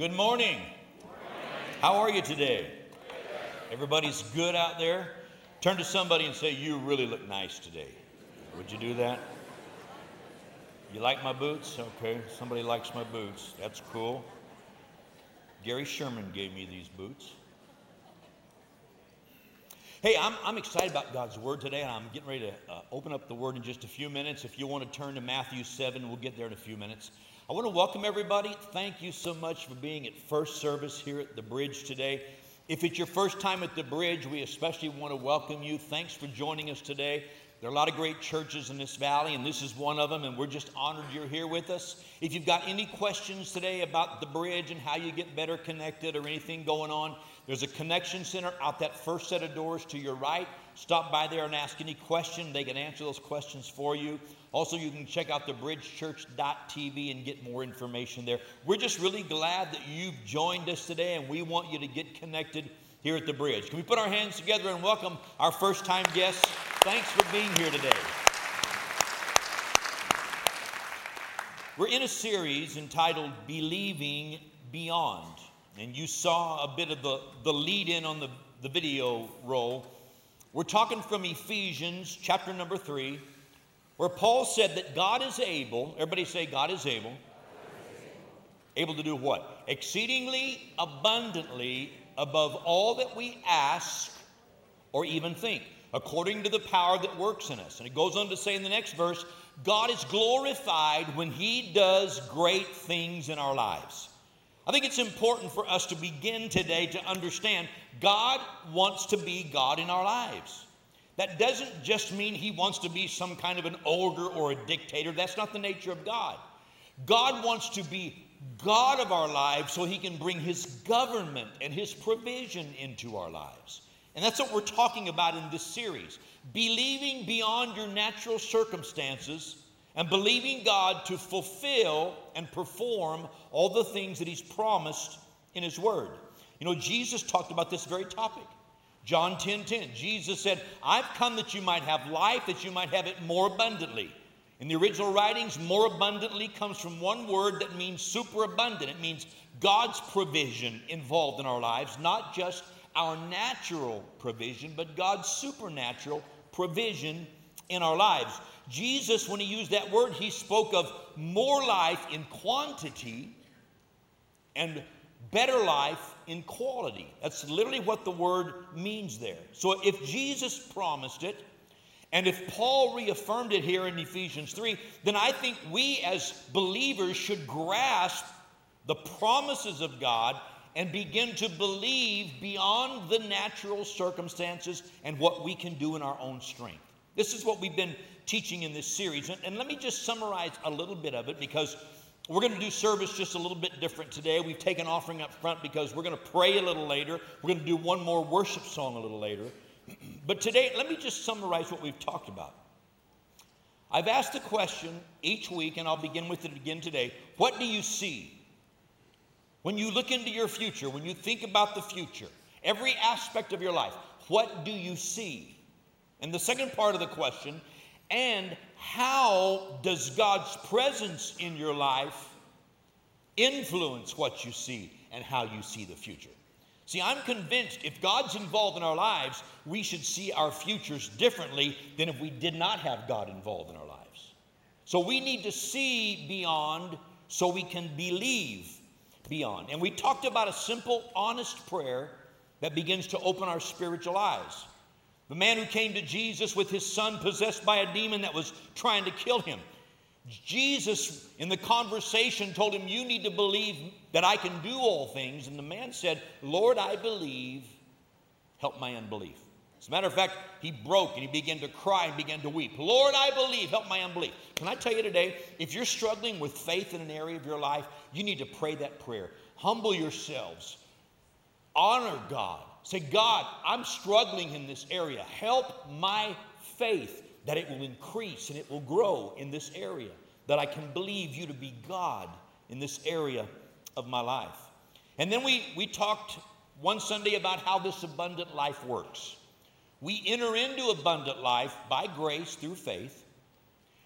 Good morning. How are you today? Everybody's good out there? Turn to somebody and say, You really look nice today. Would you do that? You like my boots? Okay, somebody likes my boots. That's cool. Gary Sherman gave me these boots. Hey, I'm, I'm excited about God's Word today, and I'm getting ready to uh, open up the Word in just a few minutes. If you want to turn to Matthew 7, we'll get there in a few minutes. I want to welcome everybody. Thank you so much for being at first service here at the bridge today. If it's your first time at the bridge, we especially want to welcome you. Thanks for joining us today. There are a lot of great churches in this valley, and this is one of them, and we're just honored you're here with us. If you've got any questions today about the bridge and how you get better connected or anything going on, there's a connection center out that first set of doors to your right. Stop by there and ask any question. They can answer those questions for you. Also, you can check out the bridgechurch.tv and get more information there. We're just really glad that you've joined us today, and we want you to get connected here at the bridge. Can we put our hands together and welcome our first time guests? Thanks for being here today. We're in a series entitled Believing Beyond. And you saw a bit of the, the lead in on the, the video roll. We're talking from Ephesians chapter number three, where Paul said that God is able, everybody say, God is able. Able to do what? Exceedingly abundantly above all that we ask or even think according to the power that works in us. And it goes on to say in the next verse God is glorified when He does great things in our lives. I think it's important for us to begin today to understand God wants to be God in our lives. That doesn't just mean He wants to be some kind of an ogre or a dictator. That's not the nature of God. God wants to be God of our lives so He can bring His government and His provision into our lives. And that's what we're talking about in this series believing beyond your natural circumstances and believing God to fulfill and perform all the things that He's promised in His Word. You know, Jesus talked about this very topic. John 10 10. Jesus said, I've come that you might have life, that you might have it more abundantly. In the original writings, more abundantly comes from one word that means superabundant. It means God's provision involved in our lives, not just our natural provision, but God's supernatural provision in our lives. Jesus, when he used that word, he spoke of more life in quantity and better life in quality. That's literally what the word means there. So if Jesus promised it, and if Paul reaffirmed it here in Ephesians 3, then I think we as believers should grasp the promises of God and begin to believe beyond the natural circumstances and what we can do in our own strength. This is what we've been teaching in this series. And, and let me just summarize a little bit of it because we're going to do service just a little bit different today. We've taken offering up front because we're going to pray a little later. We're going to do one more worship song a little later. but today, let me just summarize what we've talked about. I've asked the question each week, and I'll begin with it again today. What do you see? When you look into your future, when you think about the future, every aspect of your life, what do you see? And the second part of the question, and how does God's presence in your life influence what you see and how you see the future? See, I'm convinced if God's involved in our lives, we should see our futures differently than if we did not have God involved in our lives. So we need to see beyond so we can believe beyond. And we talked about a simple, honest prayer that begins to open our spiritual eyes. The man who came to Jesus with his son possessed by a demon that was trying to kill him. Jesus, in the conversation, told him, You need to believe that I can do all things. And the man said, Lord, I believe, help my unbelief. As a matter of fact, he broke and he began to cry and began to weep. Lord, I believe, help my unbelief. Can I tell you today, if you're struggling with faith in an area of your life, you need to pray that prayer. Humble yourselves, honor God. Say, God, I'm struggling in this area. Help my faith that it will increase and it will grow in this area, that I can believe you to be God in this area of my life. And then we, we talked one Sunday about how this abundant life works. We enter into abundant life by grace through faith.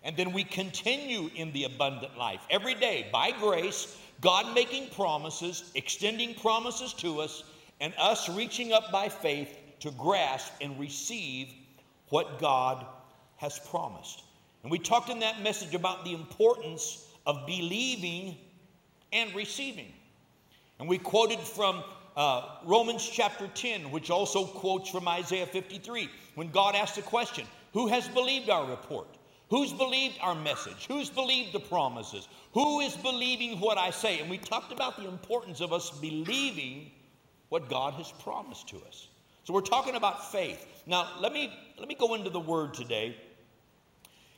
And then we continue in the abundant life every day by grace, God making promises, extending promises to us, and us reaching up by faith to grasp and receive what God has promised. And we talked in that message about the importance of believing and receiving. And we quoted from uh, Romans chapter 10, which also quotes from Isaiah 53, when God asked the question Who has believed our report? Who's believed our message? Who's believed the promises? Who is believing what I say? And we talked about the importance of us believing what God has promised to us. So we're talking about faith. Now, let me let me go into the word today.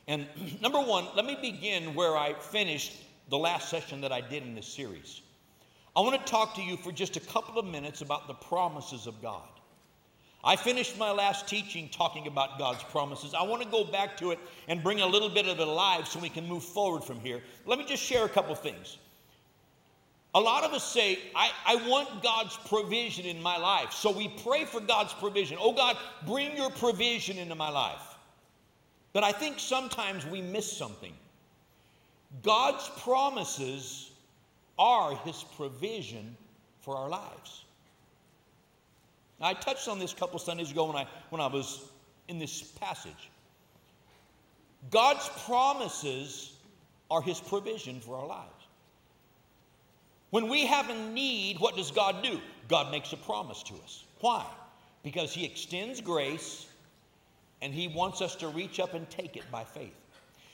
And number 1, let me begin where I finished the last session that I did in this series. I want to talk to you for just a couple of minutes about the promises of God. I finished my last teaching talking about God's promises. I want to go back to it and bring a little bit of it alive so we can move forward from here. Let me just share a couple things. A lot of us say, I, I want God's provision in my life. So we pray for God's provision. Oh God, bring your provision into my life. But I think sometimes we miss something. God's promises are his provision for our lives. Now, I touched on this a couple Sundays ago when I, when I was in this passage. God's promises are his provision for our lives. When we have a need, what does God do? God makes a promise to us. Why? Because he extends grace and he wants us to reach up and take it by faith.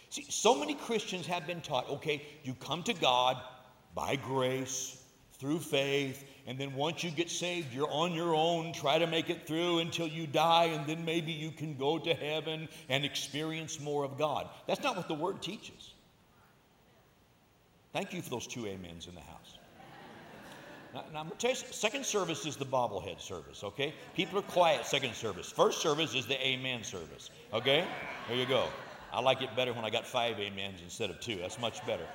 See, so many Christians have been taught okay, you come to God, by grace through faith. And then once you get saved, you're on your own. Try to make it through until you die, and then maybe you can go to heaven and experience more of God. That's not what the word teaches. Thank you for those two amens in the house. Now, now I'm going to tell you, second service is the bobblehead service, okay? People are quiet second service. First service is the amen service, okay? There you go. I like it better when I got five amens instead of two. That's much better.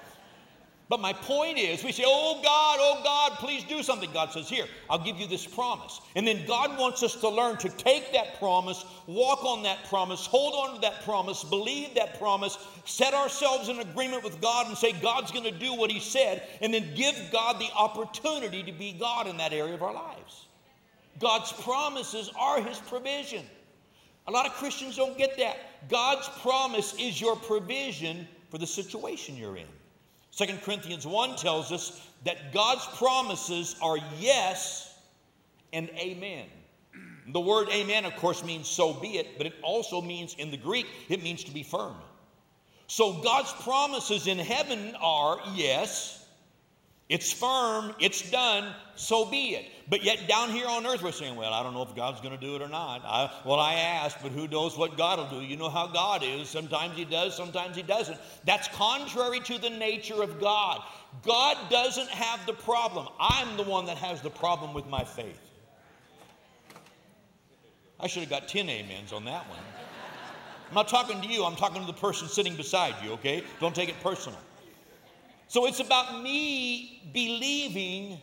But my point is, we say, Oh God, oh God, please do something. God says, Here, I'll give you this promise. And then God wants us to learn to take that promise, walk on that promise, hold on to that promise, believe that promise, set ourselves in agreement with God and say, God's going to do what He said, and then give God the opportunity to be God in that area of our lives. God's promises are His provision. A lot of Christians don't get that. God's promise is your provision for the situation you're in. Second Corinthians 1 tells us that God's promises are yes and amen. The word amen, of course, means so be it, but it also means in the Greek, it means to be firm. So God's promises in heaven are yes it's firm, it's done, so be it. But yet down here on earth, we're saying, well, I don't know if God's going to do it or not. I, well, I asked, but who knows what God will do? You know how God is. Sometimes He does, sometimes He doesn't. That's contrary to the nature of God. God doesn't have the problem. I'm the one that has the problem with my faith. I should have got 10 amens on that one. I'm not talking to you, I'm talking to the person sitting beside you, okay? Don't take it personal. So it's about me believing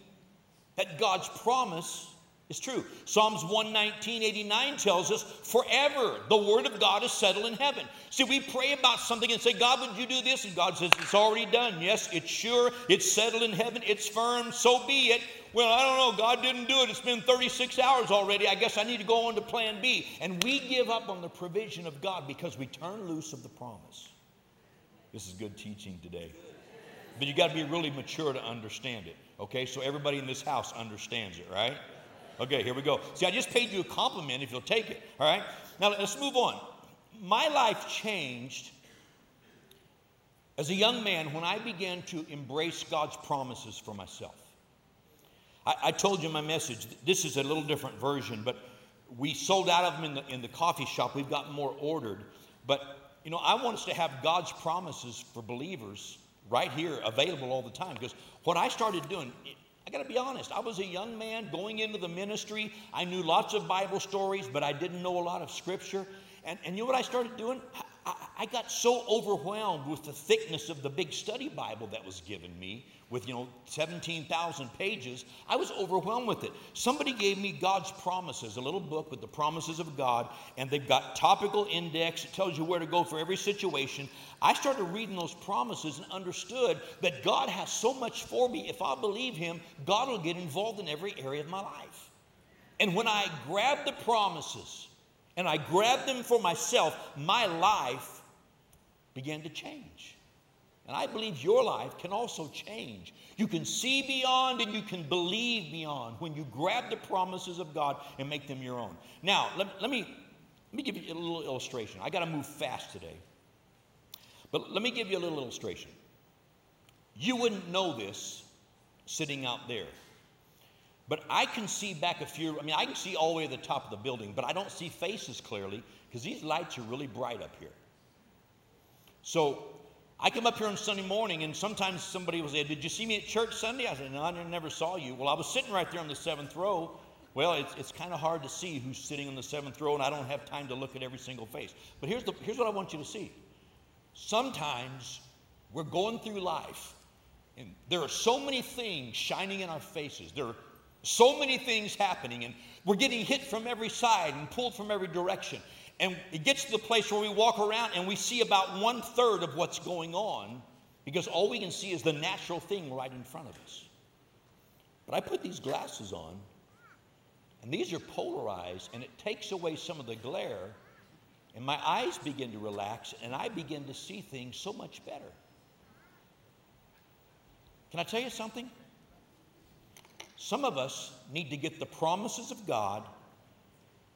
that God's promise is true. Psalms 119, 89 tells us, forever the word of God is settled in heaven. See, we pray about something and say, God, would you do this? And God says, it's already done. Yes, it's sure. It's settled in heaven. It's firm. So be it. Well, I don't know. God didn't do it. It's been 36 hours already. I guess I need to go on to plan B. And we give up on the provision of God because we turn loose of the promise. This is good teaching today. But you got to be really mature to understand it. Okay, so everybody in this house understands it, right? Okay, here we go. See, I just paid you a compliment if you'll take it. All right, now let's move on. My life changed as a young man when I began to embrace God's promises for myself. I, I told you my message. This is a little different version, but we sold out of them in the, in the coffee shop. We've got more ordered. But, you know, I want us to have God's promises for believers right here available all the time. Because what I started doing, I got to be honest, I was a young man going into the ministry. I knew lots of Bible stories, but I didn't know a lot of scripture. And, and you know what I started doing? I, I got so overwhelmed with the thickness of the big study Bible that was given me with, you know, 17,000 pages. I was overwhelmed with it. Somebody gave me God's promises, a little book with the promises of God, and they've got topical index. It tells you where to go for every situation. I started reading those promises and understood that God has so much for me. If I believe Him, God will get involved in every area of my life. And when I grab the promises and I grab them for myself, my life began to change. And I believe your life can also change. You can see beyond and you can believe beyond when you grab the promises of God and make them your own. Now, let, let me, let me give you a little illustration. I got to move fast today. But let me give you a little illustration. You wouldn't know this sitting out there. But I can see back a few, I mean, I can see all the way to the top of the building, but I don't see faces clearly because these lights are really bright up here. So I come up here on Sunday morning, and sometimes somebody will say, Did you see me at church Sunday? I said, No, I never saw you. Well, I was sitting right there on the seventh row. Well, it's, it's kind of hard to see who's sitting on the seventh row, and I don't have time to look at every single face. But here's, the, here's what I want you to see. Sometimes we're going through life, and there are so many things shining in our faces. There are so many things happening, and we're getting hit from every side and pulled from every direction. And it gets to the place where we walk around and we see about one third of what's going on because all we can see is the natural thing right in front of us. But I put these glasses on, and these are polarized, and it takes away some of the glare, and my eyes begin to relax, and I begin to see things so much better. Can I tell you something? Some of us need to get the promises of God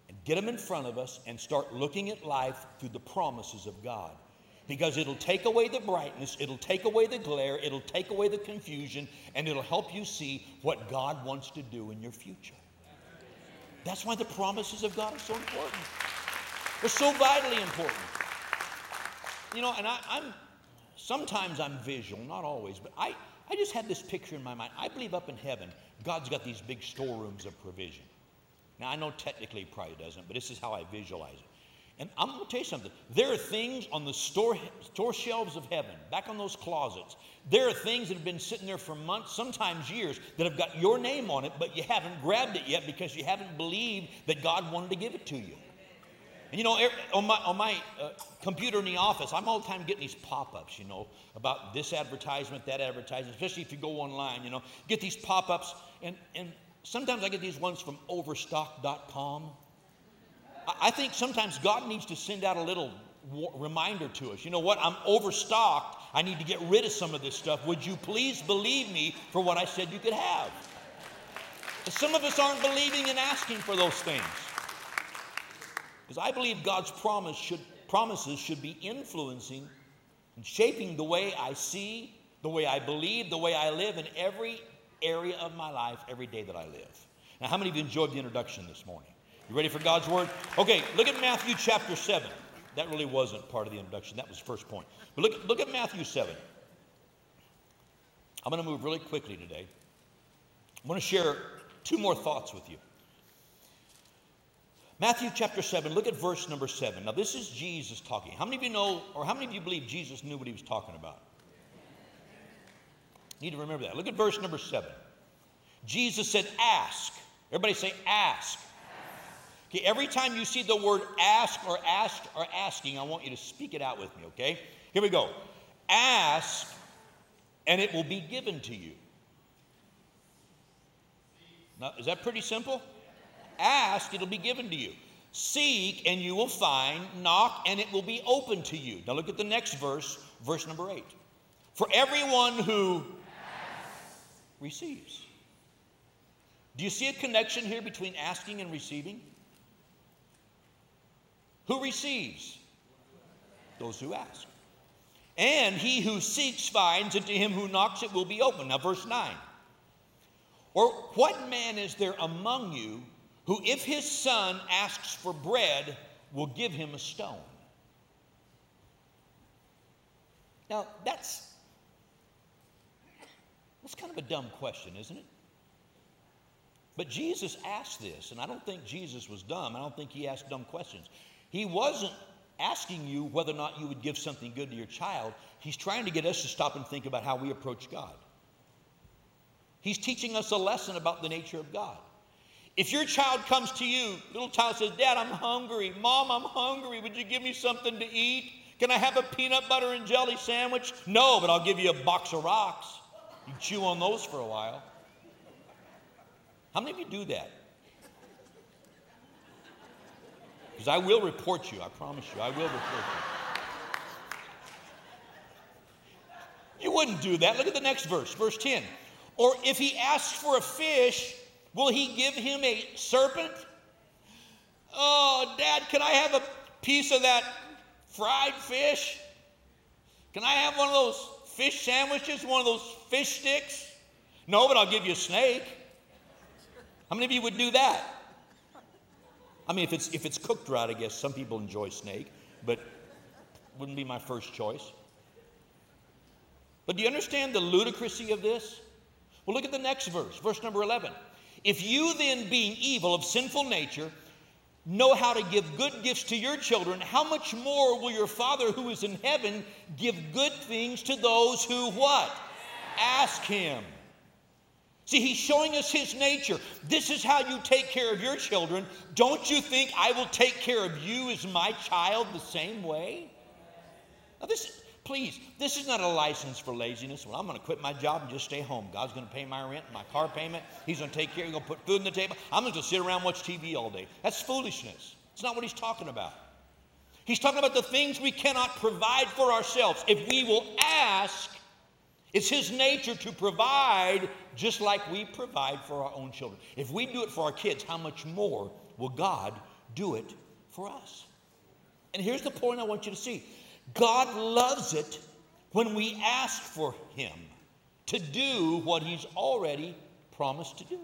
and get them in front of us and start looking at life through the promises of God. Because it'll take away the brightness, it'll take away the glare, it'll take away the confusion, and it'll help you see what God wants to do in your future. That's why the promises of God are so important. They're so vitally important. You know, and I, am sometimes I'm visual, not always, but I, I just had this picture in my mind. I believe up in heaven, God's got these big storerooms of provision. Now, I know technically he probably doesn't, but this is how I visualize it. And I'm going to tell you something. There are things on the store, store shelves of heaven, back on those closets. There are things that have been sitting there for months, sometimes years, that have got your name on it, but you haven't grabbed it yet because you haven't believed that God wanted to give it to you. And you know, on my, on my uh, computer in the office, I'm all the time getting these pop ups, you know, about this advertisement, that advertisement, especially if you go online, you know, get these pop ups. And, and Sometimes I get these ones from overstock.com. I think sometimes God needs to send out a little reminder to us. You know what? I'm overstocked. I need to get rid of some of this stuff. Would you please believe me for what I said you could have? some of us aren't believing and asking for those things. Because I believe God's promise should, promises should be influencing and shaping the way I see, the way I believe, the way I live in every area of my life every day that I live. Now, how many of you enjoyed the introduction this morning? You ready for God's word? Okay, look at Matthew chapter 7. That really wasn't part of the introduction, that was the first point. But look, look at Matthew 7. I'm going to move really quickly today. I want to share two more thoughts with you. Matthew chapter 7, look at verse number 7. Now, this is Jesus talking. How many of you know, or how many of you believe Jesus knew what he was talking about? Need to remember that. Look at verse number seven. Jesus said, Ask. Everybody say, Ask. Okay, every time you see the word ask or ask or asking, I want you to speak it out with me, okay? Here we go. Ask, and it will be given to you. Now, is that pretty simple? Ask, it'll be given to you. Seek, and you will find. Knock, and it will be open to you. Now, look at the next verse, verse number eight. For everyone who receives. Do you see a connection here between asking and receiving? Who receives? Those who ask. And he who seeks finds, and to him who knocks it will be open. Now, verse 9. Or what man is there among you who, if his son asks for bread, will give him a stone? Now, that's that's kind of a dumb question, isn't it? But Jesus asked this, and I don't think Jesus was dumb. I don't think he asked dumb questions. He wasn't asking you whether or not you would give something good to your child. He's trying to get us to stop and think about how we approach God. He's teaching us a lesson about the nature of God. If your child comes to you, little child says, Dad, I'm hungry. Mom, I'm hungry. Would you give me something to eat? Can I have a peanut butter and jelly sandwich? No, but I'll give you a box of rocks. You chew on those for a while. How many of you do that? Because I will report you, I promise you, I will report you. You wouldn't do that. Look at the next verse, verse 10. Or if he asks for a fish, will he give him a serpent? Oh, Dad, can I have a piece of that fried fish? Can I have one of those fish sandwiches, one of those fish sticks? No, but I'll give you a snake. How many of you would do that? I mean, if it's, if it's cooked right, I guess some people enjoy snake, but wouldn't be my first choice. But do you understand the ludicrousy of this? Well, look at the next verse, verse number 11. If you then, being evil of sinful nature, know how to give good gifts to your children, how much more will your Father who is in heaven give good things to those who what? Ask him. See, he's showing us his nature. This is how you take care of your children. Don't you think I will take care of you as my child the same way? Now, this, please, this is not a license for laziness. Well, I'm going to quit my job and just stay home. God's going to pay my rent, my car payment. He's going to take care. He's going to put food on the table. I'm going to sit around watch TV all day. That's foolishness. It's not what he's talking about. He's talking about the things we cannot provide for ourselves. If we will ask, it's His nature to provide just like we provide for our own children. If we do it for our kids, how much more will God do it for us? And here's the point I want you to see God loves it when we ask for Him to do what He's already promised to do.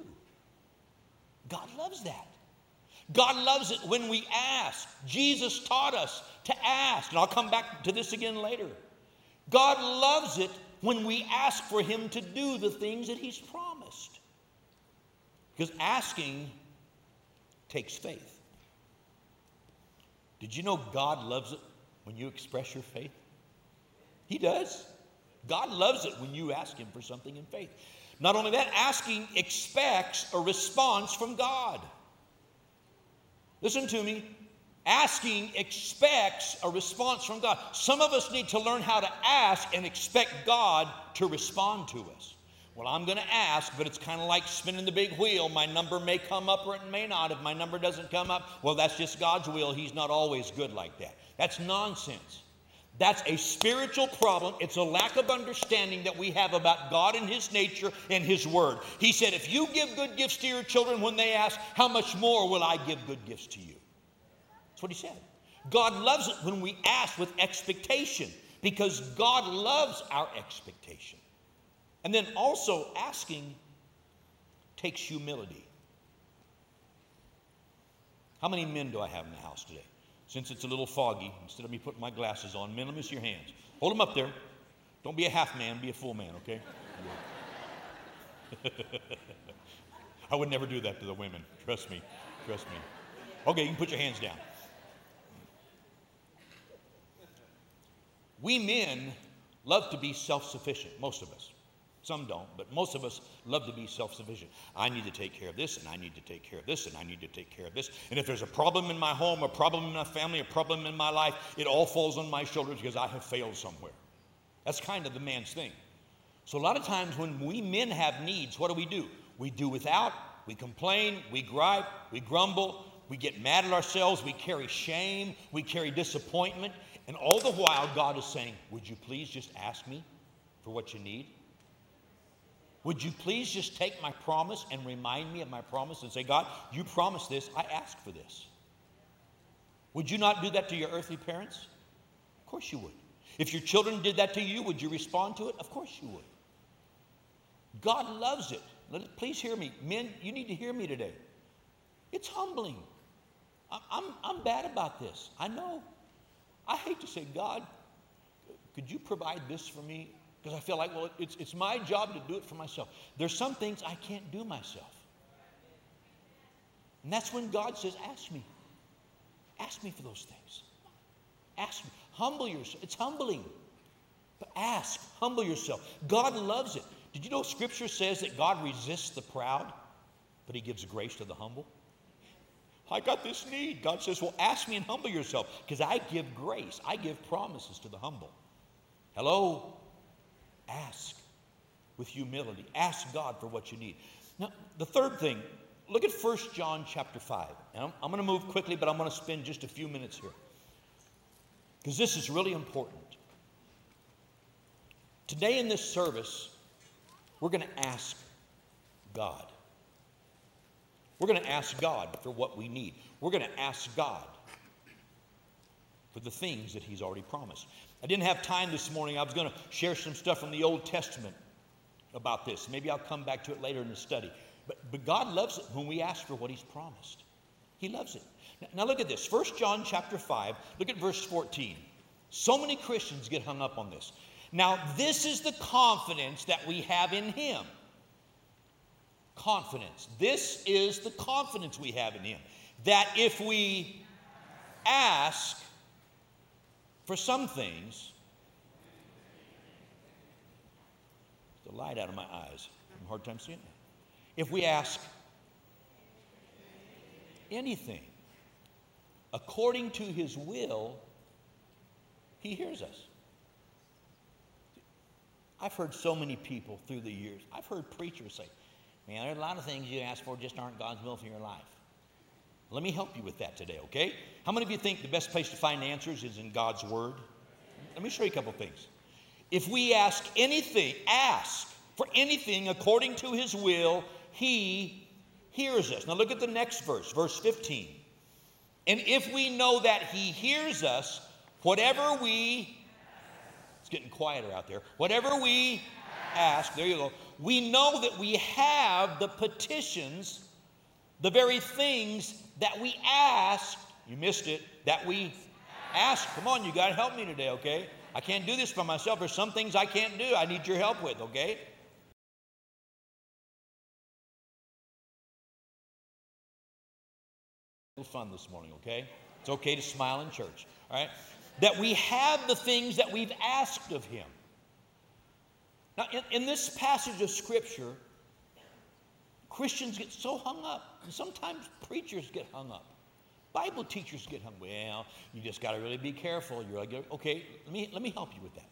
God loves that. God loves it when we ask. Jesus taught us to ask, and I'll come back to this again later. God loves it when we ask for Him to do the things that He's promised. Because asking takes faith. Did you know God loves it when you express your faith? He does. God loves it when you ask Him for something in faith. Not only that, asking expects a response from God. Listen to me. Asking expects a response from God. Some of us need to learn how to ask and expect God to respond to us. Well, I'm going to ask, but it's kind of like spinning the big wheel. My number may come up or it may not. If my number doesn't come up, well, that's just God's will. He's not always good like that. That's nonsense. That's a spiritual problem. It's a lack of understanding that we have about God and His nature and His Word. He said, If you give good gifts to your children when they ask, How much more will I give good gifts to you? That's what he said. God loves it when we ask with expectation because God loves our expectation. And then also, asking takes humility. How many men do I have in the house today? Since it's a little foggy, instead of me putting my glasses on, men, let me see your hands. Hold them up there. Don't be a half man, be a full man, okay? I would never do that to the women. Trust me. Trust me. Okay, you can put your hands down. We men love to be self sufficient, most of us. Some don't, but most of us love to be self sufficient. I need to take care of this, and I need to take care of this, and I need to take care of this. And if there's a problem in my home, a problem in my family, a problem in my life, it all falls on my shoulders because I have failed somewhere. That's kind of the man's thing. So, a lot of times when we men have needs, what do we do? We do without, we complain, we gripe, we grumble, we get mad at ourselves, we carry shame, we carry disappointment, and all the while, God is saying, Would you please just ask me for what you need? Would you please just take my promise and remind me of my promise and say, God, you promised this, I asked for this? Would you not do that to your earthly parents? Of course you would. If your children did that to you, would you respond to it? Of course you would. God loves it. Please hear me. Men, you need to hear me today. It's humbling. I'm, I'm bad about this. I know. I hate to say, God, could you provide this for me? Because I feel like, well, it's, it's my job to do it for myself. There's some things I can't do myself. And that's when God says, ask me. Ask me for those things. Ask me. Humble yourself. It's humbling. But ask, humble yourself. God loves it. Did you know Scripture says that God resists the proud, but He gives grace to the humble? I got this need. God says, Well, ask me and humble yourself because I give grace, I give promises to the humble. Hello? Ask with humility. Ask God for what you need. Now, the third thing, look at 1 John chapter 5. Now, I'm going to move quickly, but I'm going to spend just a few minutes here because this is really important. Today in this service, we're going to ask God. We're going to ask God for what we need. We're going to ask God for the things that He's already promised. I didn't have time this morning. I was going to share some stuff from the Old Testament about this. Maybe I'll come back to it later in the study. But, but God loves it when we ask for what He's promised. He loves it. Now, now look at this. 1 John chapter 5, look at verse 14. So many Christians get hung up on this. Now, this is the confidence that we have in Him. Confidence. This is the confidence we have in Him. That if we ask for some things, the light out of my eyes. I'm a hard time seeing it. If we ask anything according to His will, He hears us. I've heard so many people through the years, I've heard preachers say, Man, there are a lot of things you ask for just aren't God's will for your life. Let me help you with that today, okay? How many of you think the best place to find answers is in God's Word? Let me show you a couple things. If we ask anything, ask for anything according to His will, He hears us. Now look at the next verse, verse 15. And if we know that He hears us, whatever we it's getting quieter out there. Whatever we ask, there you go. We know that we have the petitions, the very things that we ask. You missed it. That we ask. Come on, you got to help me today, okay? I can't do this by myself. There's some things I can't do. I need your help with, okay? Fun this morning, okay? It's okay to smile in church, all right? that we have the things that we've asked of Him. Now, in, in this passage of Scripture, Christians get so hung up, and sometimes preachers get hung up. Bible teachers get hung. Up. Well, you just got to really be careful. You're like, okay, let me, let me help you with that.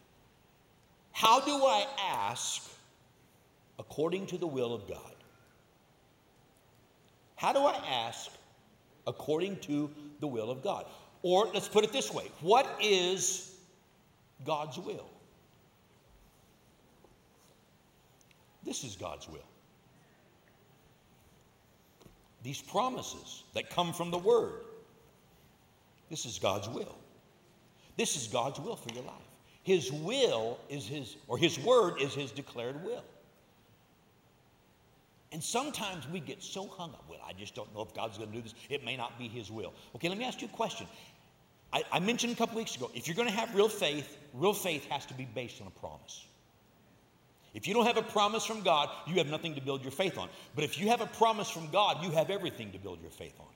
How do I ask according to the will of God? How do I ask according to the will of God? Or let's put it this way what is God's will? This is God's will. These promises that come from the Word, this is God's will. This is God's will for your life. His will is His, or His Word is His declared will. And sometimes we get so hung up, well, I just don't know if God's going to do this. It may not be His will. Okay, let me ask you a question. I, I mentioned a couple weeks ago if you're going to have real faith, real faith has to be based on a promise. If you don't have a promise from God, you have nothing to build your faith on. But if you have a promise from God, you have everything to build your faith on.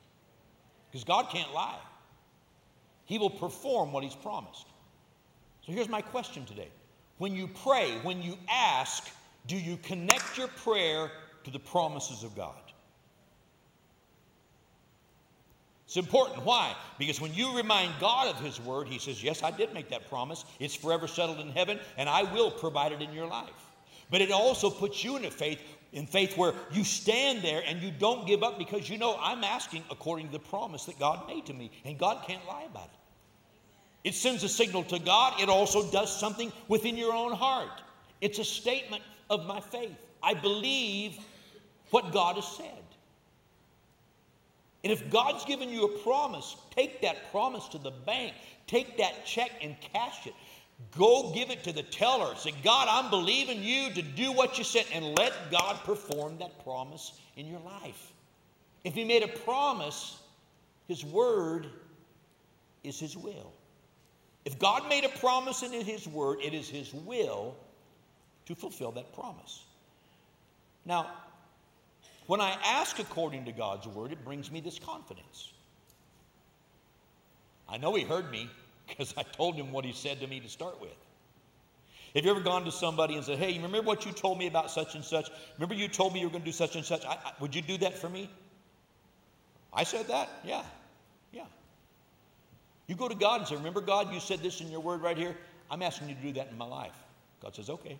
Because God can't lie, He will perform what He's promised. So here's my question today When you pray, when you ask, do you connect your prayer to the promises of God? It's important. Why? Because when you remind God of His word, He says, Yes, I did make that promise. It's forever settled in heaven, and I will provide it in your life. But it also puts you in a faith, in faith where you stand there and you don't give up because you know I'm asking according to the promise that God made to me, and God can't lie about it. It sends a signal to God, it also does something within your own heart. It's a statement of my faith. I believe what God has said. And if God's given you a promise, take that promise to the bank. Take that check and cash it. Go give it to the teller. Say, God, I'm believing you to do what you said, and let God perform that promise in your life. If He made a promise, His word is His will. If God made a promise in His word, it is His will to fulfill that promise. Now, when I ask according to God's word, it brings me this confidence. I know He heard me because I told Him what He said to me to start with. Have you ever gone to somebody and said, Hey, you remember what you told me about such and such? Remember you told me you were going to do such and such? I, I, would you do that for me? I said that? Yeah. Yeah. You go to God and say, Remember, God, you said this in your word right here? I'm asking you to do that in my life. God says, Okay.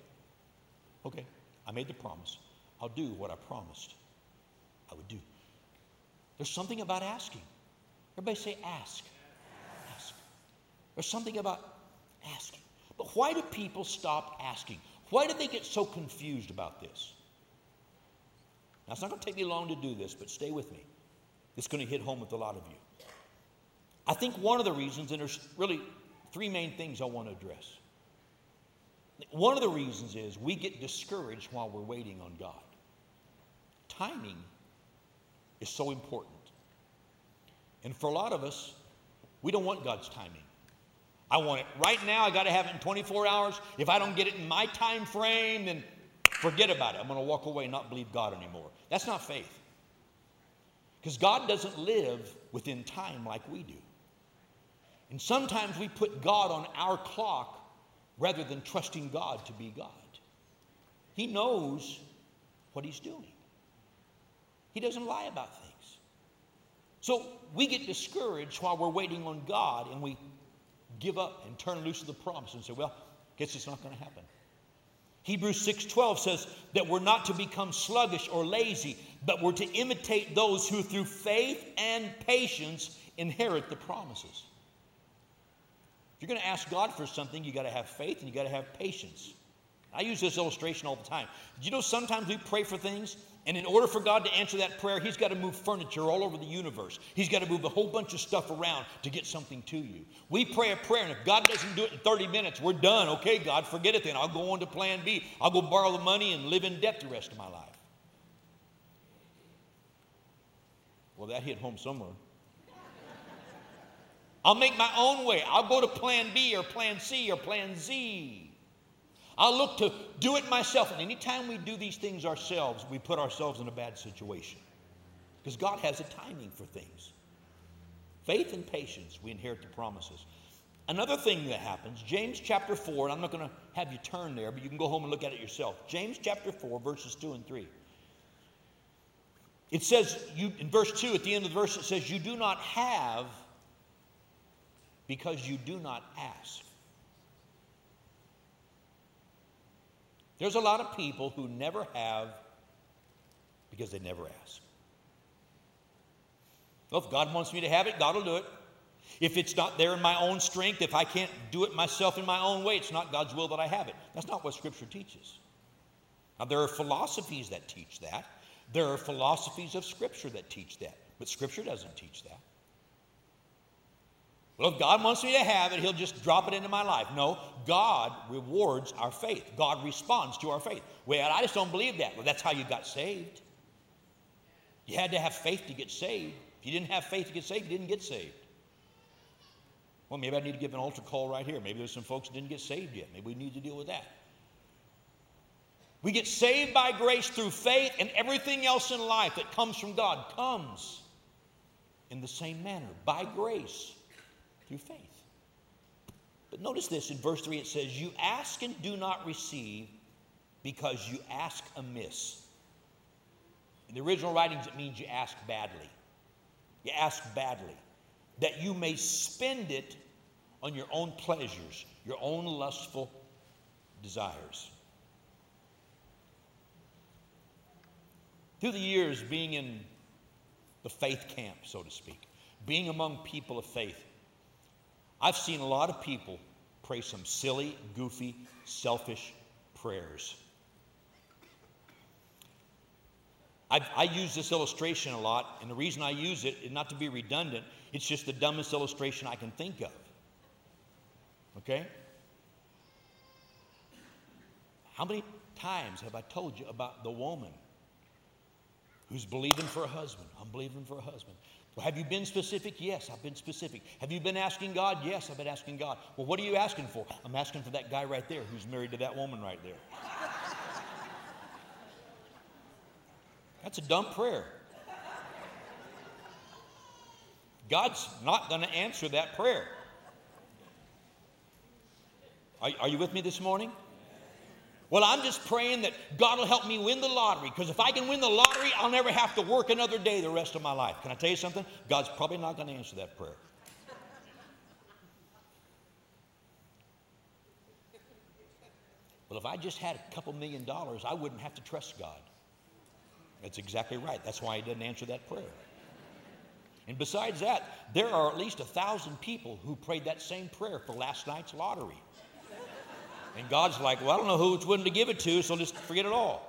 Okay. I made the promise. I'll do what I promised I would do. There's something about asking. Everybody say, Ask. Ask. There's something about asking. But why do people stop asking? Why do they get so confused about this? Now, it's not going to take me long to do this, but stay with me. It's going to hit home with a lot of you. I think one of the reasons, and there's really three main things I want to address. One of the reasons is we get discouraged while we're waiting on God. Timing is so important. And for a lot of us, we don't want God's timing. I want it right now. I got to have it in 24 hours. If I don't get it in my time frame, then forget about it. I'm going to walk away and not believe God anymore. That's not faith. Because God doesn't live within time like we do. And sometimes we put God on our clock rather than trusting God to be God. He knows what He's doing, He doesn't lie about things. So we get discouraged while we're waiting on God and we give up and turn loose of the promise and say, well, guess it's not going to happen. Hebrews 6:12 says that we're not to become sluggish or lazy, but we're to imitate those who through faith and patience inherit the promises. If you're going to ask God for something, you got to have faith and you got to have patience. I use this illustration all the time. You know, sometimes we pray for things, and in order for God to answer that prayer, He's got to move furniture all over the universe. He's got to move a whole bunch of stuff around to get something to you. We pray a prayer, and if God doesn't do it in 30 minutes, we're done. Okay, God, forget it then. I'll go on to plan B. I'll go borrow the money and live in debt the rest of my life. Well, that hit home somewhere. I'll make my own way. I'll go to plan B or plan C or plan Z. I'll look to do it myself. And anytime we do these things ourselves, we put ourselves in a bad situation. Because God has a timing for things. Faith and patience, we inherit the promises. Another thing that happens, James chapter 4, and I'm not going to have you turn there, but you can go home and look at it yourself. James chapter 4, verses 2 and 3. It says, you, in verse 2, at the end of the verse, it says, You do not have because you do not ask. There's a lot of people who never have because they never ask. Well, if God wants me to have it, God will do it. If it's not there in my own strength, if I can't do it myself in my own way, it's not God's will that I have it. That's not what Scripture teaches. Now, there are philosophies that teach that. There are philosophies of Scripture that teach that. But Scripture doesn't teach that. Well, if God wants me to have it, He'll just drop it into my life. No, God rewards our faith. God responds to our faith. Well, I just don't believe that. Well, that's how you got saved. You had to have faith to get saved. If you didn't have faith to get saved, you didn't get saved. Well, maybe I need to give an altar call right here. Maybe there's some folks that didn't get saved yet. Maybe we need to deal with that. We get saved by grace through faith, and everything else in life that comes from God comes in the same manner by grace through faith. But notice this in verse 3 it says, You ask and do not receive because you ask amiss. In the original writings, it means you ask badly. You ask badly, that you may spend it on your own pleasures, your own lustful desires. Through the years, being in the faith camp, so to speak, being among people of faith, I've seen a lot of people pray some silly, goofy, selfish prayers. I've, i use this illustration a lot, and the reason I use it is not to be redundant, it's just the dumbest illustration I can think of. Okay? How many times have I told you about the woman who's believing for a husband? I'm believing for a husband. Well, have you been specific? Yes, I've been specific. Have you been asking God? Yes, I've been asking God. Well, what are you asking for? I'm asking for that guy right there who's married to that woman right there. That's a dumb prayer. God's not going to answer that prayer. Are, are, you with me this morning? Well, I'm just praying that God will help me win the lottery because if I can win the lottery, I'll never have to work another day the rest of my life. Can I tell you something? God's probably not going to answer that prayer. Well, if I just had a couple million dollars, I wouldn't have to trust God. That's exactly right. That's why He doesn't answer that prayer. And besides that, there are at least a thousand people who prayed that same prayer for last night's lottery. And God's like, well, I don't know who it's willing to give it to, so just forget it all.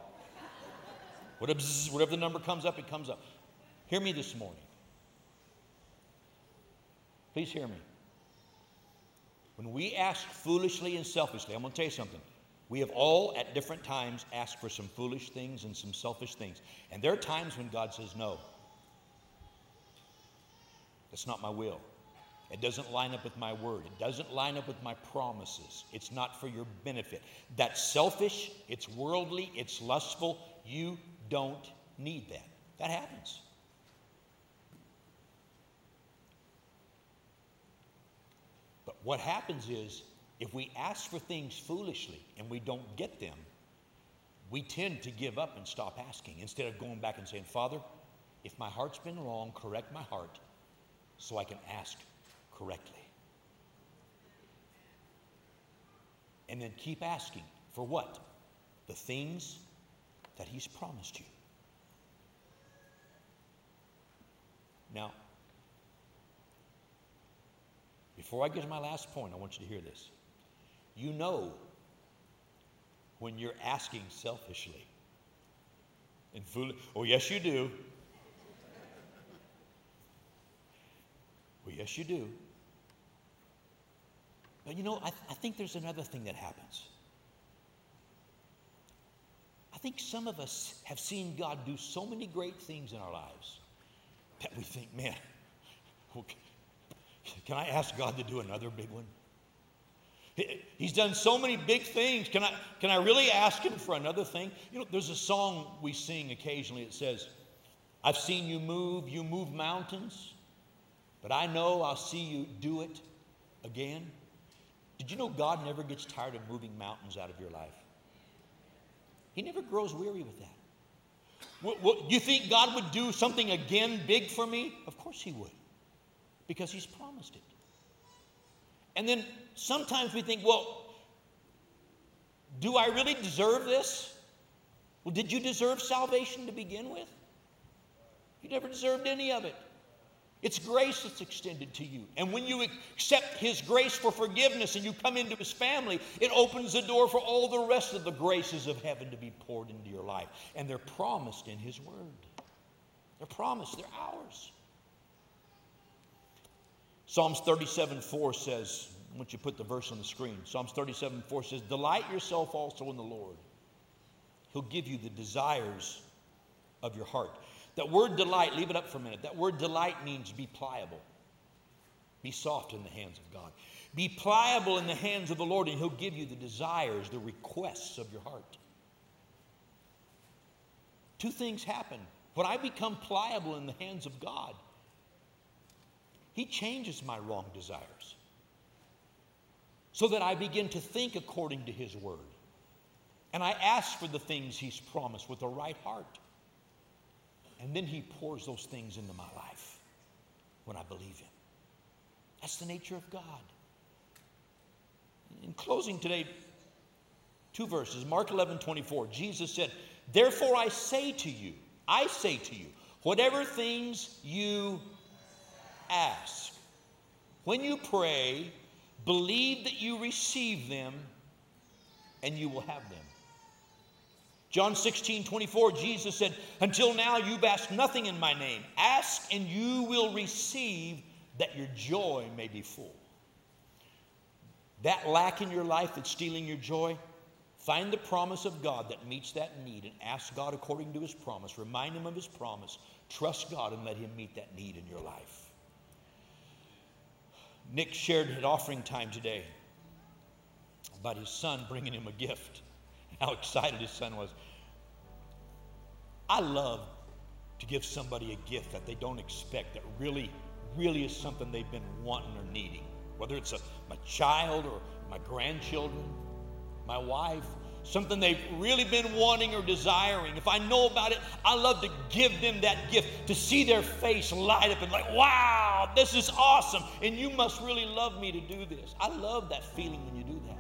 Whatever, the number comes up, it comes up. Hear me this morning. Please hear me. When we ask foolishly and selfishly, I'm going to tell you something. We have all at different times asked for some foolish things and some selfish things. And there are times when God says, No, that's not my will. It doesn't line up with my word. It doesn't line up with my promises. It's not for your benefit. That's selfish, it's worldly, it's lustful. You don't need that. That happens. But what happens is if we ask for things foolishly and we don't get them, we tend to give up and stop asking instead of going back and saying, Father, if my heart's been wrong, correct my heart so I can ask correctly. And then keep asking for what? The things that He's promised you. Now, before I get to my last point, I want you to hear this. You know when you're asking selfishly and foolish. Oh, yes, you do. Well, yes, you do. But you know, I, I think there's another thing that happens. I think some of us have seen God do so many great things in our lives that we think, man, can I ask God to do another big one? He's done so many big things. Can I, can I really ask him for another thing? You know, there's a song we sing occasionally. It says, I've seen you move, you move mountains. But I know I'll see you do it again. Did you know God never gets tired of moving mountains out of your life? He never grows weary with that. What, what, you think God would do something again big for me? Of course He would, because He's promised it. And then sometimes we think, well, do I really deserve this? Well, did you deserve salvation to begin with? You never deserved any of it. It's grace that's extended to you. And when you accept His grace for forgiveness and you come into His family, it opens the door for all the rest of the graces of heaven to be poured into your life. And they're promised in His Word. They're promised, they're ours. Psalms 37 4 says, once you put the verse on the screen, Psalms 37 4 says, Delight yourself also in the Lord. He'll give you the desires of your heart. That word delight, leave it up for a minute. That word delight means be pliable, be soft in the hands of God. Be pliable in the hands of the Lord, and He'll give you the desires, the requests of your heart. Two things happen. When I become pliable in the hands of God, He changes my wrong desires so that I begin to think according to His word. And I ask for the things He's promised with a right heart. And then He pours those things into my life when I believe Him. That's the nature of God. In closing today, two verses Mark 11 24. Jesus said, Therefore I say to you, I say to you, whatever things you ask, when you pray, believe that you receive them and you will have them. John 16, 24, Jesus said, Until now you've asked nothing in my name. Ask and you will receive that your joy may be full. That lack in your life that's stealing your joy, find the promise of God that meets that need and ask God according to his promise. Remind him of his promise. Trust God and let him meet that need in your life. Nick shared at offering time today about his son bringing him a gift how excited his son was. I love to give somebody a gift that they don't expect, that really, really is something they've been wanting or needing. Whether it's a, my child or my grandchildren, my wife, something they've really been wanting or desiring, if I know about it, I love to give them that gift, to see their face light up and like, wow, this is awesome. And you must really love me to do this. I love that feeling when you do that.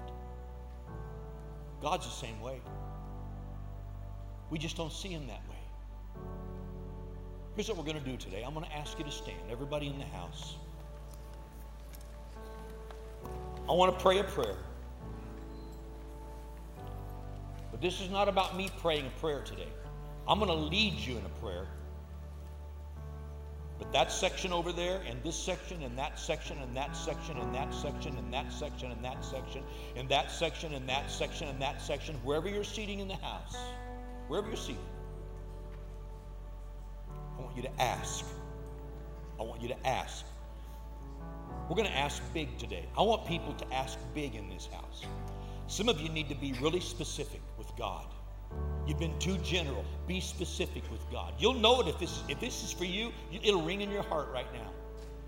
God's the same way. We just don't see him that way. Here's what we're going to do today. I'm going to ask you to stand, everybody in the house. I want to pray a prayer. But this is not about me praying a prayer today. I'm going to lead you in a prayer. But that section over there, and this section, and that section, and that section, and that section, and that section, and that section, and that section, and that section, and that section, wherever you're seating in the house, wherever you're seated, I want you to ask. I want you to ask. We're going to ask big today. I want people to ask big in this house. Some of you need to be really specific with God. You've been too general. Be specific with God. You'll know it if this, if this is for you, it'll ring in your heart right now.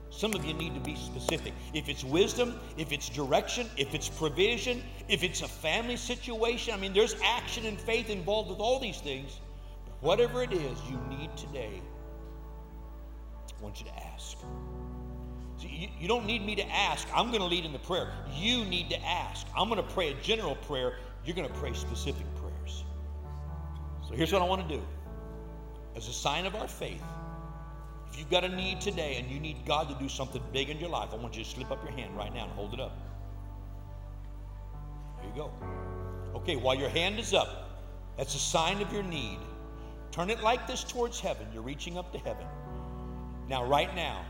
Some of you need to be specific. If it's wisdom, if it's direction, if it's provision, if it's a family situation, I mean, there's action and faith involved with all these things. But whatever it is you need today, I want you to ask. See, you, you don't need me to ask. I'm going to lead in the prayer. You need to ask. I'm going to pray a general prayer. You're going to pray specific. So here's what I want to do. As a sign of our faith, if you've got a need today and you need God to do something big in your life, I want you to slip up your hand right now and hold it up. There you go. Okay, while your hand is up, that's a sign of your need. Turn it like this towards heaven. You're reaching up to heaven. Now, right now,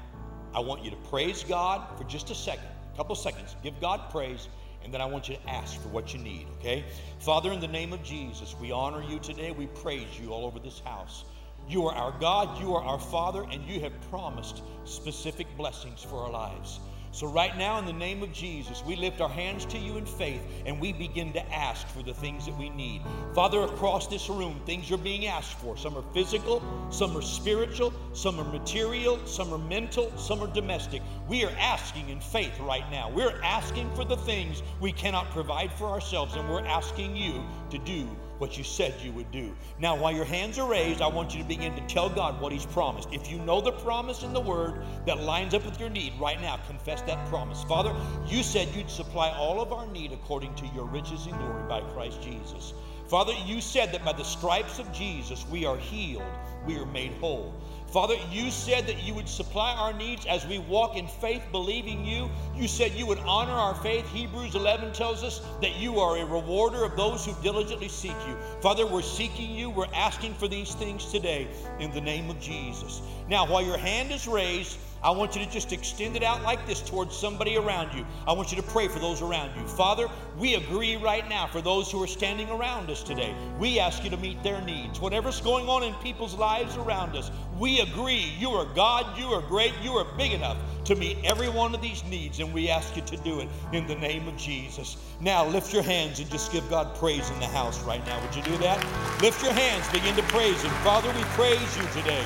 I want you to praise God for just a second, a couple seconds. Give God praise, and then I want you to ask for what you need, okay? Father, in the name of Jesus, we honor you today. We praise you all over this house. You are our God, you are our Father, and you have promised specific blessings for our lives. So, right now, in the name of Jesus, we lift our hands to you in faith and we begin to ask for the things that we need. Father, across this room, things are being asked for. Some are physical, some are spiritual, some are material, some are mental, some are domestic. We are asking in faith right now. We're asking for the things we cannot provide for ourselves, and we're asking you to do what you said you would do. Now, while your hands are raised, I want you to begin to tell God what He's promised. If you know the promise in the Word that lines up with your need right now, confess that promise. Father, you said you'd supply all of our need according to your riches and glory by Christ Jesus. Father, you said that by the stripes of Jesus we are healed, we are made whole. Father, you said that you would supply our needs as we walk in faith, believing you. You said you would honor our faith. Hebrews 11 tells us that you are a rewarder of those who diligently seek you. Father, we're seeking you. We're asking for these things today in the name of Jesus. Now, while your hand is raised, I want you to just extend it out like this towards somebody around you. I want you to pray for those around you. Father, we agree right now for those who are standing around us today. We ask you to meet their needs. Whatever's going on in people's lives around us, we agree you are God, you are great, you are big enough to meet every one of these needs, and we ask you to do it in the name of Jesus. Now, lift your hands and just give God praise in the house right now. Would you do that? Lift your hands, begin to praise Him. Father, we praise you today.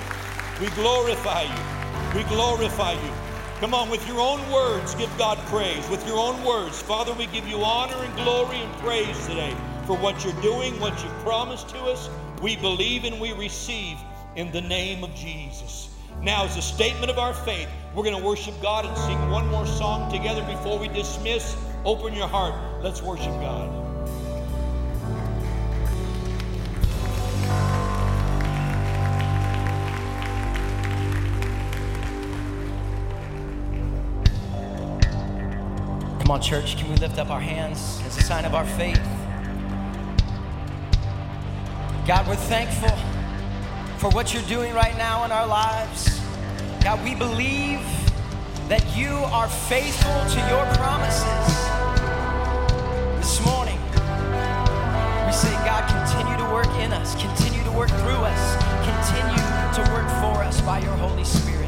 We glorify you. We glorify you. Come on, with your own words, give God praise. With your own words, Father, we give you honor and glory and praise today for what you're doing, what you've promised to us. We believe and we receive in the name of Jesus. Now, as a statement of our faith, we're going to worship God and sing one more song together before we dismiss. Open your heart. Let's worship God. Come on, church, can we lift up our hands as a sign of our faith? God, we're thankful for what you're doing right now in our lives. God, we believe that you are faithful to your promises. This morning, we say, God, continue to work in us, continue to work through us, continue to work for us by your Holy Spirit.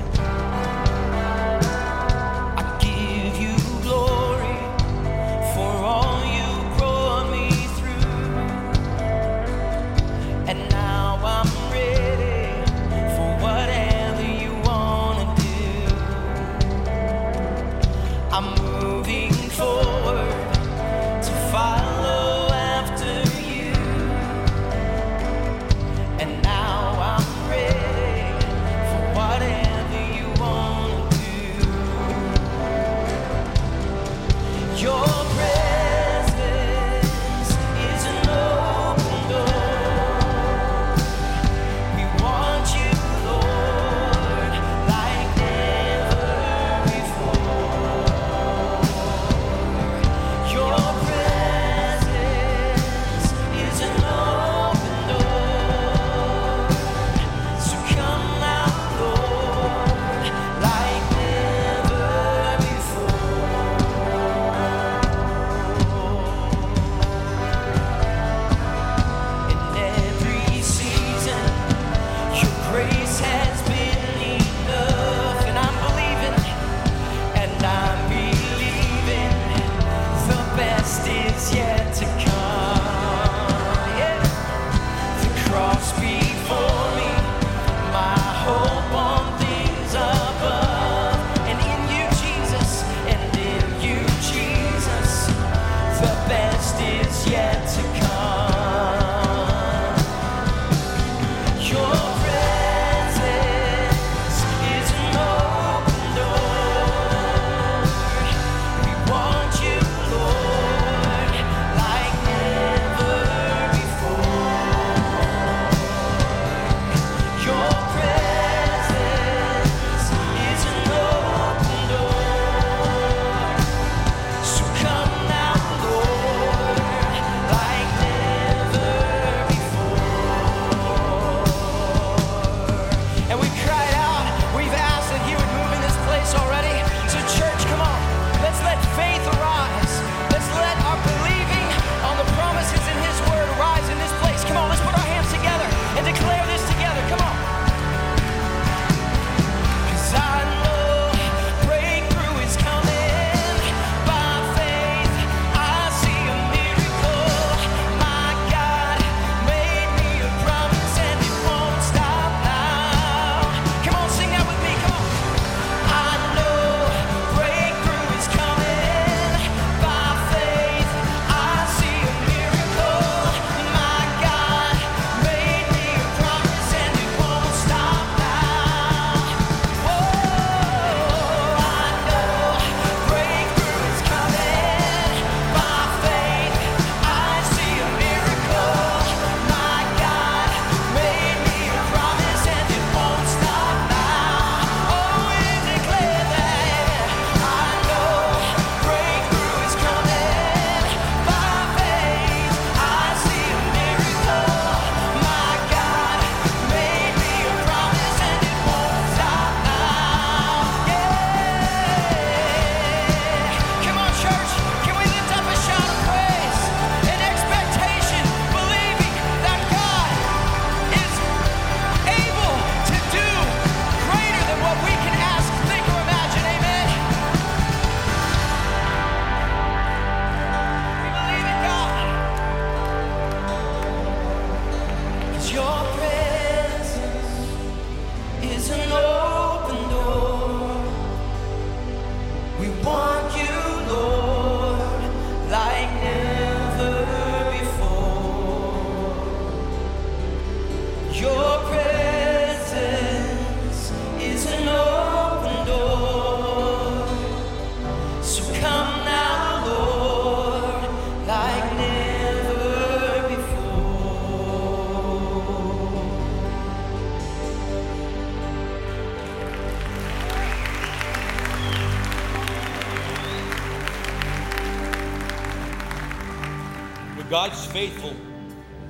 God's faithful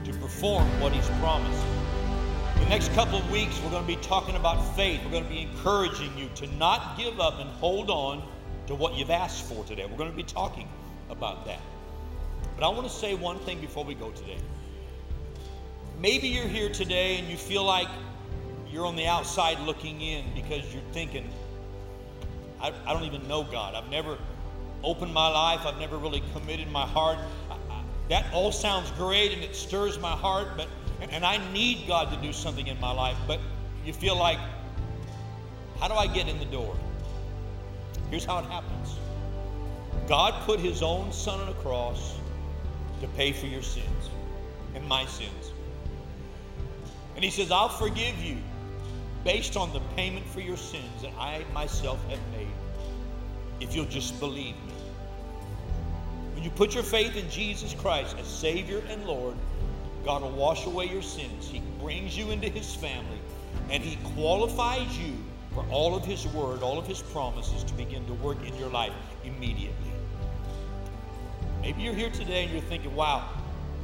to perform what He's promised. The next couple of weeks, we're going to be talking about faith. We're going to be encouraging you to not give up and hold on to what you've asked for today. We're going to be talking about that. But I want to say one thing before we go today. Maybe you're here today and you feel like you're on the outside looking in because you're thinking, I, I don't even know God. I've never opened my life, I've never really committed my heart. That all sounds great and it stirs my heart, but and I need God to do something in my life, but you feel like, how do I get in the door? Here's how it happens God put his own son on a cross to pay for your sins and my sins. And he says, I'll forgive you based on the payment for your sins that I myself have made if you'll just believe me. When you put your faith in Jesus Christ as Savior and Lord, God will wash away your sins. He brings you into His family, and He qualifies you for all of His word, all of His promises to begin to work in your life immediately. Maybe you're here today and you're thinking, wow,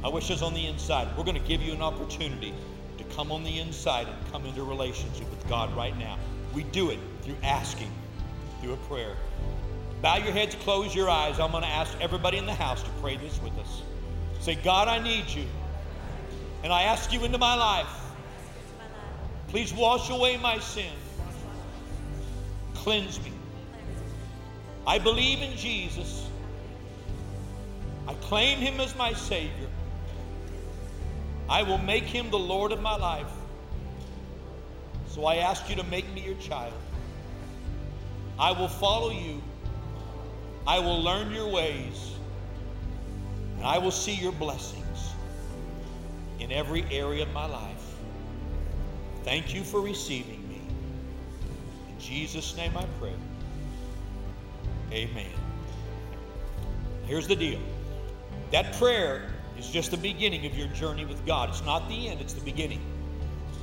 I wish I was on the inside. We're going to give you an opportunity to come on the inside and come into relationship with God right now. We do it through asking, through a prayer. Bow your heads, close your eyes. I'm going to ask everybody in the house to pray this with us. Say, God, I need you. And I ask you into my life. Please wash away my sin. Cleanse me. I believe in Jesus. I claim him as my Savior. I will make him the Lord of my life. So I ask you to make me your child. I will follow you. I will learn your ways. And I will see your blessings in every area of my life. Thank you for receiving me. In Jesus' name I pray. Amen. Here's the deal that prayer is just the beginning of your journey with God. It's not the end, it's the beginning.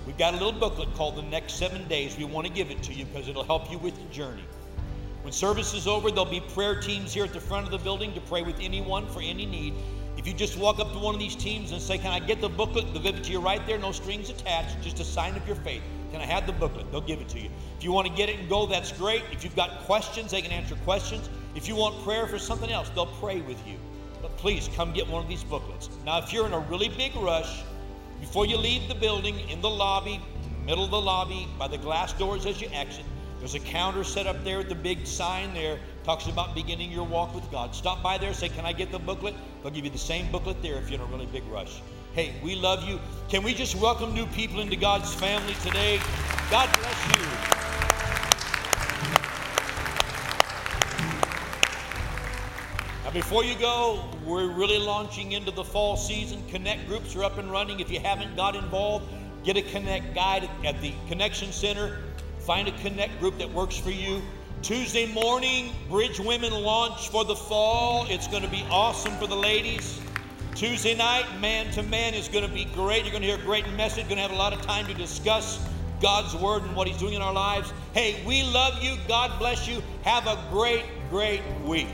We've got a little booklet called The Next Seven Days. We want to give it to you because it'll help you with your journey. When service is over, there'll be prayer teams here at the front of the building to pray with anyone for any need. If you just walk up to one of these teams and say, Can I get the booklet? They'll give it to you right there, no strings attached, just a sign of your faith. Can I have the booklet? They'll give it to you. If you want to get it and go, that's great. If you've got questions, they can answer questions. If you want prayer for something else, they'll pray with you. But please come get one of these booklets. Now, if you're in a really big rush, before you leave the building, in the lobby, middle of the lobby, by the glass doors as you exit, there's a counter set up there with the big sign there. Talks about beginning your walk with God. Stop by there, say, Can I get the booklet? They'll give you the same booklet there if you're in a really big rush. Hey, we love you. Can we just welcome new people into God's family today? God bless you. Now, before you go, we're really launching into the fall season. Connect groups are up and running. If you haven't got involved, get a Connect guide at the Connection Center. Find a Connect group that works for you. Tuesday morning, Bridge Women launch for the fall. It's going to be awesome for the ladies. Tuesday night, man to man is going to be great. You're going to hear a great message. You're Going to have a lot of time to discuss God's word and what He's doing in our lives. Hey, we love you. God bless you. Have a great, great week.